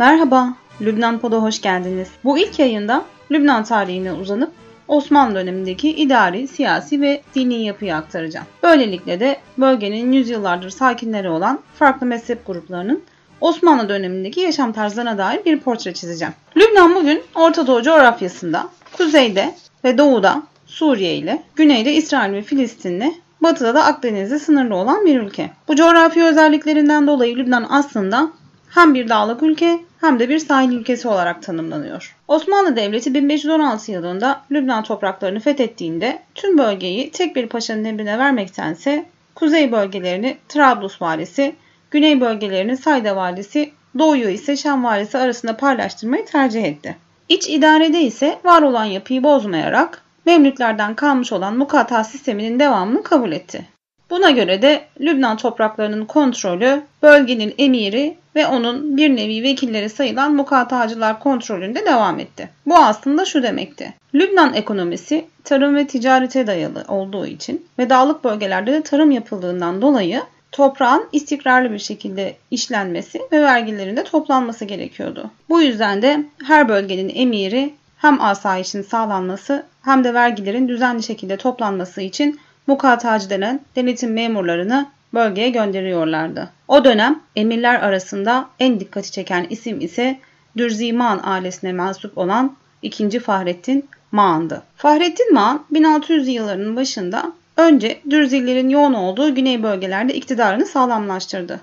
Merhaba, Lübnan Pod'a hoş geldiniz. Bu ilk yayında Lübnan tarihine uzanıp Osmanlı dönemindeki idari, siyasi ve dini yapıyı aktaracağım. Böylelikle de bölgenin yüzyıllardır sakinleri olan farklı mezhep gruplarının Osmanlı dönemindeki yaşam tarzlarına dair bir portre çizeceğim. Lübnan bugün Orta Doğu coğrafyasında, kuzeyde ve doğuda Suriye ile, güneyde İsrail ve Filistin'le, batıda da Akdeniz'e sınırlı olan bir ülke. Bu coğrafi özelliklerinden dolayı Lübnan aslında hem bir dağlık ülke hem de bir sahil ülkesi olarak tanımlanıyor. Osmanlı Devleti 1516 yılında Lübnan topraklarını fethettiğinde tüm bölgeyi tek bir paşanın emrine vermektense kuzey bölgelerini Trablus valisi, güney bölgelerini Sayda valisi, doğuyu ise Şam valisi arasında paylaştırmayı tercih etti. İç idarede ise var olan yapıyı bozmayarak Memlüklerden kalmış olan mukata sisteminin devamını kabul etti. Buna göre de Lübnan topraklarının kontrolü bölgenin emiri ve onun bir nevi vekilleri sayılan mukatacılar kontrolünde devam etti. Bu aslında şu demekti. Lübnan ekonomisi tarım ve ticarete dayalı olduğu için ve dağlık bölgelerde de tarım yapıldığından dolayı toprağın istikrarlı bir şekilde işlenmesi ve vergilerin de toplanması gerekiyordu. Bu yüzden de her bölgenin emiri hem asayişin sağlanması hem de vergilerin düzenli şekilde toplanması için mukatacı denen denetim memurlarını bölgeye gönderiyorlardı. O dönem emirler arasında en dikkati çeken isim ise Dürzi Maan ailesine mensup olan 2. Fahrettin Maan'dı. Fahrettin Maan 1600 yıllarının başında önce Dürzilerin yoğun olduğu güney bölgelerde iktidarını sağlamlaştırdı.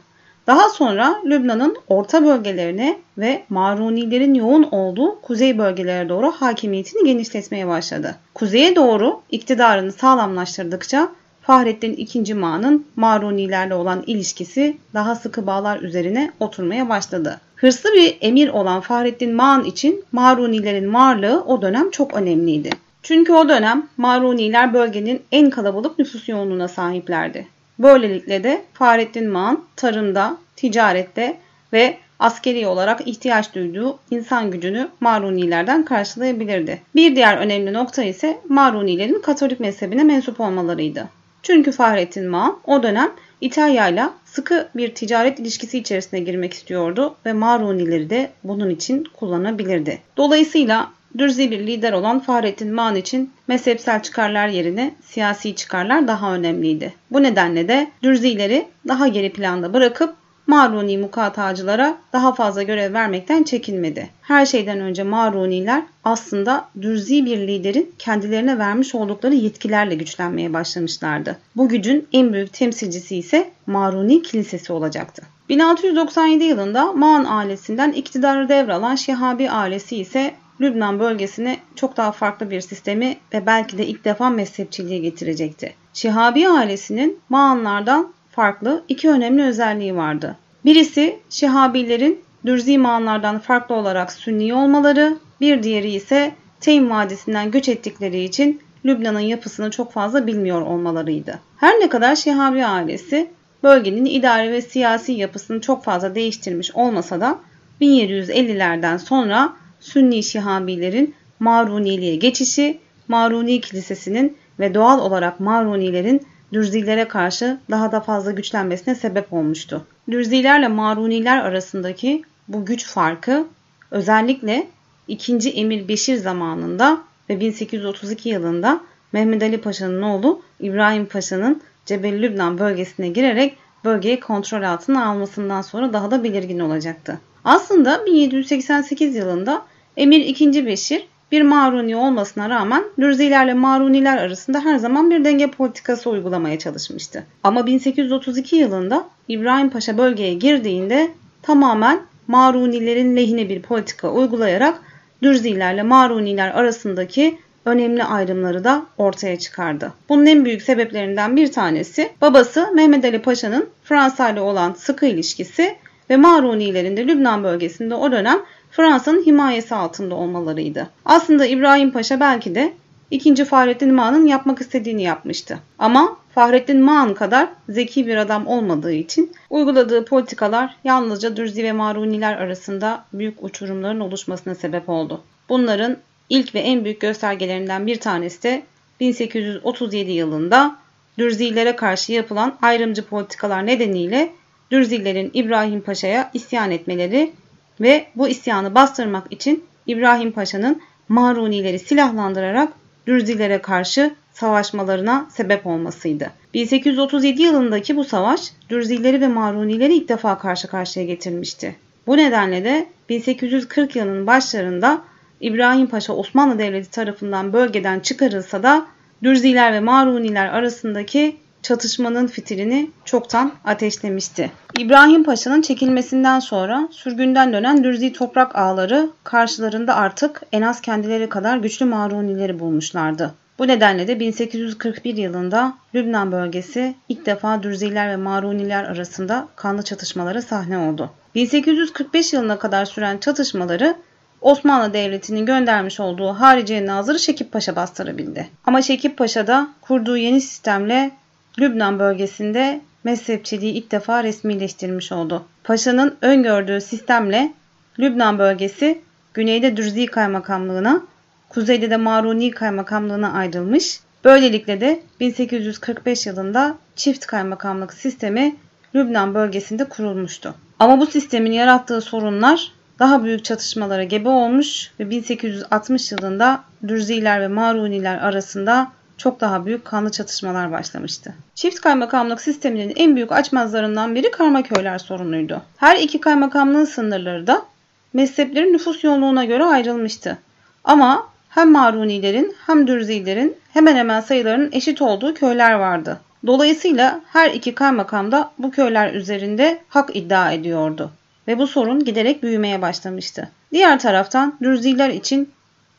Daha sonra Lübnan'ın orta bölgelerine ve Marunilerin yoğun olduğu kuzey bölgelere doğru hakimiyetini genişletmeye başladı. Kuzeye doğru iktidarını sağlamlaştırdıkça Fahrettin II. Ma'nın Marunilerle olan ilişkisi daha sıkı bağlar üzerine oturmaya başladı. Hırslı bir emir olan Fahrettin Ma'an için Marunilerin varlığı o dönem çok önemliydi. Çünkü o dönem Maruniler bölgenin en kalabalık nüfus yoğunluğuna sahiplerdi. Böylelikle de Fahrettin Mağan tarımda, ticarette ve askeri olarak ihtiyaç duyduğu insan gücünü Marunilerden karşılayabilirdi. Bir diğer önemli nokta ise Marunilerin Katolik mezhebine mensup olmalarıydı. Çünkü Fahrettin Mağan o dönem İtalya ile sıkı bir ticaret ilişkisi içerisine girmek istiyordu ve Marunileri de bunun için kullanabilirdi. Dolayısıyla Dürzi bir lider olan Fahrettin Maan için mezhepsel çıkarlar yerine siyasi çıkarlar daha önemliydi. Bu nedenle de Dürzileri daha geri planda bırakıp Maruni mukatacılara daha fazla görev vermekten çekinmedi. Her şeyden önce Maruniler aslında dürzi bir liderin kendilerine vermiş oldukları yetkilerle güçlenmeye başlamışlardı. Bu gücün en büyük temsilcisi ise Maruni Kilisesi olacaktı. 1697 yılında Maan ailesinden iktidarı devralan Şihabi ailesi ise Lübnan bölgesine çok daha farklı bir sistemi ve belki de ilk defa mezhepçiliği getirecekti. Şihabi ailesinin Mağanlardan farklı iki önemli özelliği vardı. Birisi Şihabilerin Dürzi Mağanlardan farklı olarak Sünni olmaları, bir diğeri ise Teym Vadisi'nden göç ettikleri için Lübnan'ın yapısını çok fazla bilmiyor olmalarıydı. Her ne kadar Şihabi ailesi bölgenin idari ve siyasi yapısını çok fazla değiştirmiş olmasa da 1750'lerden sonra Sünni Şihabilerin Maruniliğe geçişi, Maruni Kilisesi'nin ve doğal olarak Marunilerin Dürzilere karşı daha da fazla güçlenmesine sebep olmuştu. Dürzilerle Maruniler arasındaki bu güç farkı özellikle 2. Emir Beşir zamanında ve 1832 yılında Mehmet Ali Paşa'nın oğlu İbrahim Paşa'nın Cebel Lübnan bölgesine girerek bölgeyi kontrol altına almasından sonra daha da belirgin olacaktı. Aslında 1788 yılında Emir II. Beşir bir Maruni olmasına rağmen Dürzilerle Maruniler arasında her zaman bir denge politikası uygulamaya çalışmıştı. Ama 1832 yılında İbrahim Paşa bölgeye girdiğinde tamamen Marunilerin lehine bir politika uygulayarak Dürzilerle Maruniler arasındaki önemli ayrımları da ortaya çıkardı. Bunun en büyük sebeplerinden bir tanesi babası Mehmet Ali Paşa'nın Fransa ile olan sıkı ilişkisi ve Marunilerin de Lübnan bölgesinde o dönem Fransa'nın himayesi altında olmalarıydı. Aslında İbrahim Paşa belki de 2. Fahrettin Mağan'ın yapmak istediğini yapmıştı. Ama Fahrettin Mağan kadar zeki bir adam olmadığı için uyguladığı politikalar yalnızca Dürzi ve Maruniler arasında büyük uçurumların oluşmasına sebep oldu. Bunların ilk ve en büyük göstergelerinden bir tanesi de 1837 yılında Dürzilere karşı yapılan ayrımcı politikalar nedeniyle Dürzilerin İbrahim Paşa'ya isyan etmeleri ve bu isyanı bastırmak için İbrahim Paşa'nın Marunileri silahlandırarak Dürzilere karşı savaşmalarına sebep olmasıydı. 1837 yılındaki bu savaş Dürzileri ve Marunileri ilk defa karşı karşıya getirmişti. Bu nedenle de 1840 yılının başlarında İbrahim Paşa Osmanlı Devleti tarafından bölgeden çıkarılsa da Dürziler ve Maruniler arasındaki çatışmanın fitilini çoktan ateşlemişti. İbrahim Paşa'nın çekilmesinden sonra sürgünden dönen Dürzi toprak ağları karşılarında artık en az kendileri kadar güçlü Marunileri bulmuşlardı. Bu nedenle de 1841 yılında Lübnan bölgesi ilk defa Dürziler ve Maruniler arasında kanlı çatışmalara sahne oldu. 1845 yılına kadar süren çatışmaları Osmanlı Devleti'nin göndermiş olduğu Hariciye Nazırı Şekip Paşa bastırabildi. Ama Şekip Paşa da kurduğu yeni sistemle Lübnan bölgesinde mezhepçiliği ilk defa resmileştirmiş oldu. Paşa'nın öngördüğü sistemle Lübnan bölgesi güneyde Dürzi Kaymakamlığına, kuzeyde de Maruni Kaymakamlığına ayrılmış. Böylelikle de 1845 yılında çift kaymakamlık sistemi Lübnan bölgesinde kurulmuştu. Ama bu sistemin yarattığı sorunlar daha büyük çatışmalara gebe olmuş ve 1860 yılında Dürziler ve Maruniler arasında çok daha büyük kanlı çatışmalar başlamıştı. Çift kaymakamlık sisteminin en büyük açmazlarından biri karmaköyler sorunuydu. Her iki kaymakamlığın sınırları da mezheplerin nüfus yoğunluğuna göre ayrılmıştı. Ama hem Marunilerin hem Dürzilerin hemen hemen sayılarının eşit olduğu köyler vardı. Dolayısıyla her iki kaymakam da bu köyler üzerinde hak iddia ediyordu ve bu sorun giderek büyümeye başlamıştı. Diğer taraftan Dürziler için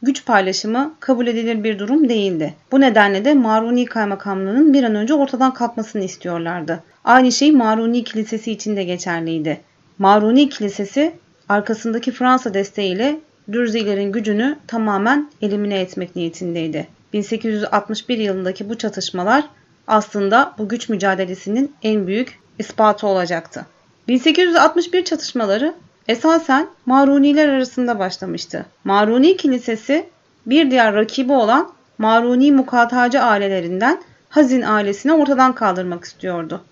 güç paylaşımı kabul edilir bir durum değildi. Bu nedenle de Maruni Kaymakamlığı'nın bir an önce ortadan kalkmasını istiyorlardı. Aynı şey Maruni Kilisesi için de geçerliydi. Maruni Kilisesi arkasındaki Fransa desteğiyle Dürzilerin gücünü tamamen elimine etmek niyetindeydi. 1861 yılındaki bu çatışmalar aslında bu güç mücadelesinin en büyük ispatı olacaktı. 1861 çatışmaları esasen Maruniler arasında başlamıştı. Maruni Kilisesi bir diğer rakibi olan Maruni mukatacı ailelerinden Hazin ailesini ortadan kaldırmak istiyordu.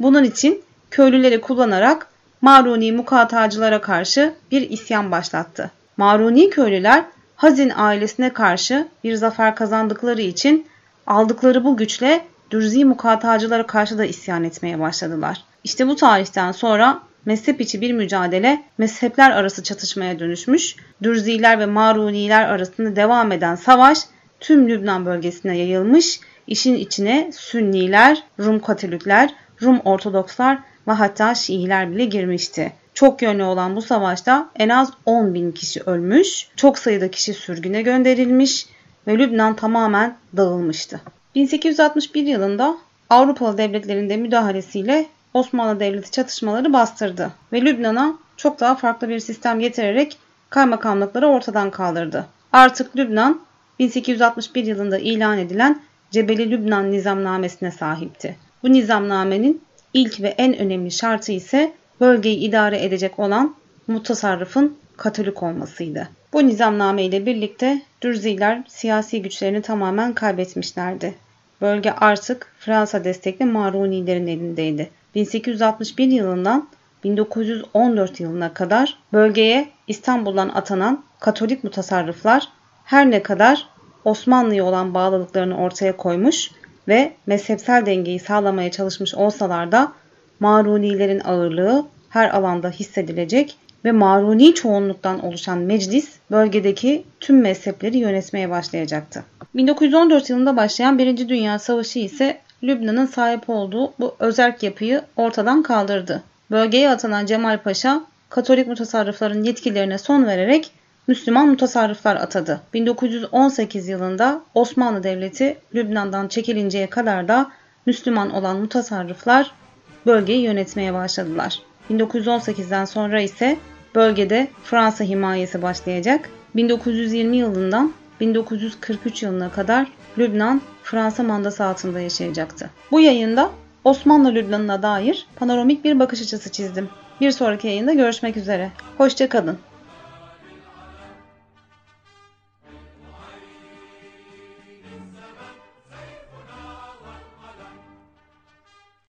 Bunun için köylüleri kullanarak Maruni mukatacılara karşı bir isyan başlattı. Maruni köylüler Hazin ailesine karşı bir zafer kazandıkları için aldıkları bu güçle Dürzi mukatacılara karşı da isyan etmeye başladılar. İşte bu tarihten sonra mezhep içi bir mücadele mezhepler arası çatışmaya dönüşmüş, Dürziler ve Maruniler arasında devam eden savaş tüm Lübnan bölgesine yayılmış, işin içine Sünniler, Rum Katolikler, Rum Ortodokslar ve hatta Şiiler bile girmişti. Çok yönlü olan bu savaşta en az 10 bin kişi ölmüş, çok sayıda kişi sürgüne gönderilmiş ve Lübnan tamamen dağılmıştı. 1861 yılında Avrupalı devletlerin de müdahalesiyle Osmanlı Devleti çatışmaları bastırdı ve Lübnan'a çok daha farklı bir sistem getirerek kaymakamlıkları ortadan kaldırdı. Artık Lübnan 1861 yılında ilan edilen Cebeli Lübnan nizamnamesine sahipti. Bu nizamnamenin ilk ve en önemli şartı ise bölgeyi idare edecek olan mutasarrıfın Katolik olmasıydı. Bu nizamname ile birlikte Dürziler siyasi güçlerini tamamen kaybetmişlerdi. Bölge artık Fransa destekli Marunilerin elindeydi. 1861 yılından 1914 yılına kadar bölgeye İstanbul'dan atanan Katolik mutasarrıflar her ne kadar Osmanlı'ya olan bağlılıklarını ortaya koymuş ve mezhepsel dengeyi sağlamaya çalışmış olsalar da Marunilerin ağırlığı her alanda hissedilecek ve Maruni çoğunluktan oluşan meclis bölgedeki tüm mezhepleri yönetmeye başlayacaktı. 1914 yılında başlayan Birinci Dünya Savaşı ise Lübnan'ın sahip olduğu bu özerk yapıyı ortadan kaldırdı. Bölgeye atanan Cemal Paşa, Katolik mutasarrıfların yetkilerine son vererek Müslüman mutasarrıflar atadı. 1918 yılında Osmanlı Devleti Lübnan'dan çekilinceye kadar da Müslüman olan mutasarrıflar bölgeyi yönetmeye başladılar. 1918'den sonra ise bölgede Fransa himayesi başlayacak. 1920 yılından 1943 yılına kadar Lübnan Fransa mandası altında yaşayacaktı. Bu yayında Osmanlı Lübnan'ına dair panoramik bir bakış açısı çizdim. Bir sonraki yayında görüşmek üzere. Hoşçakalın.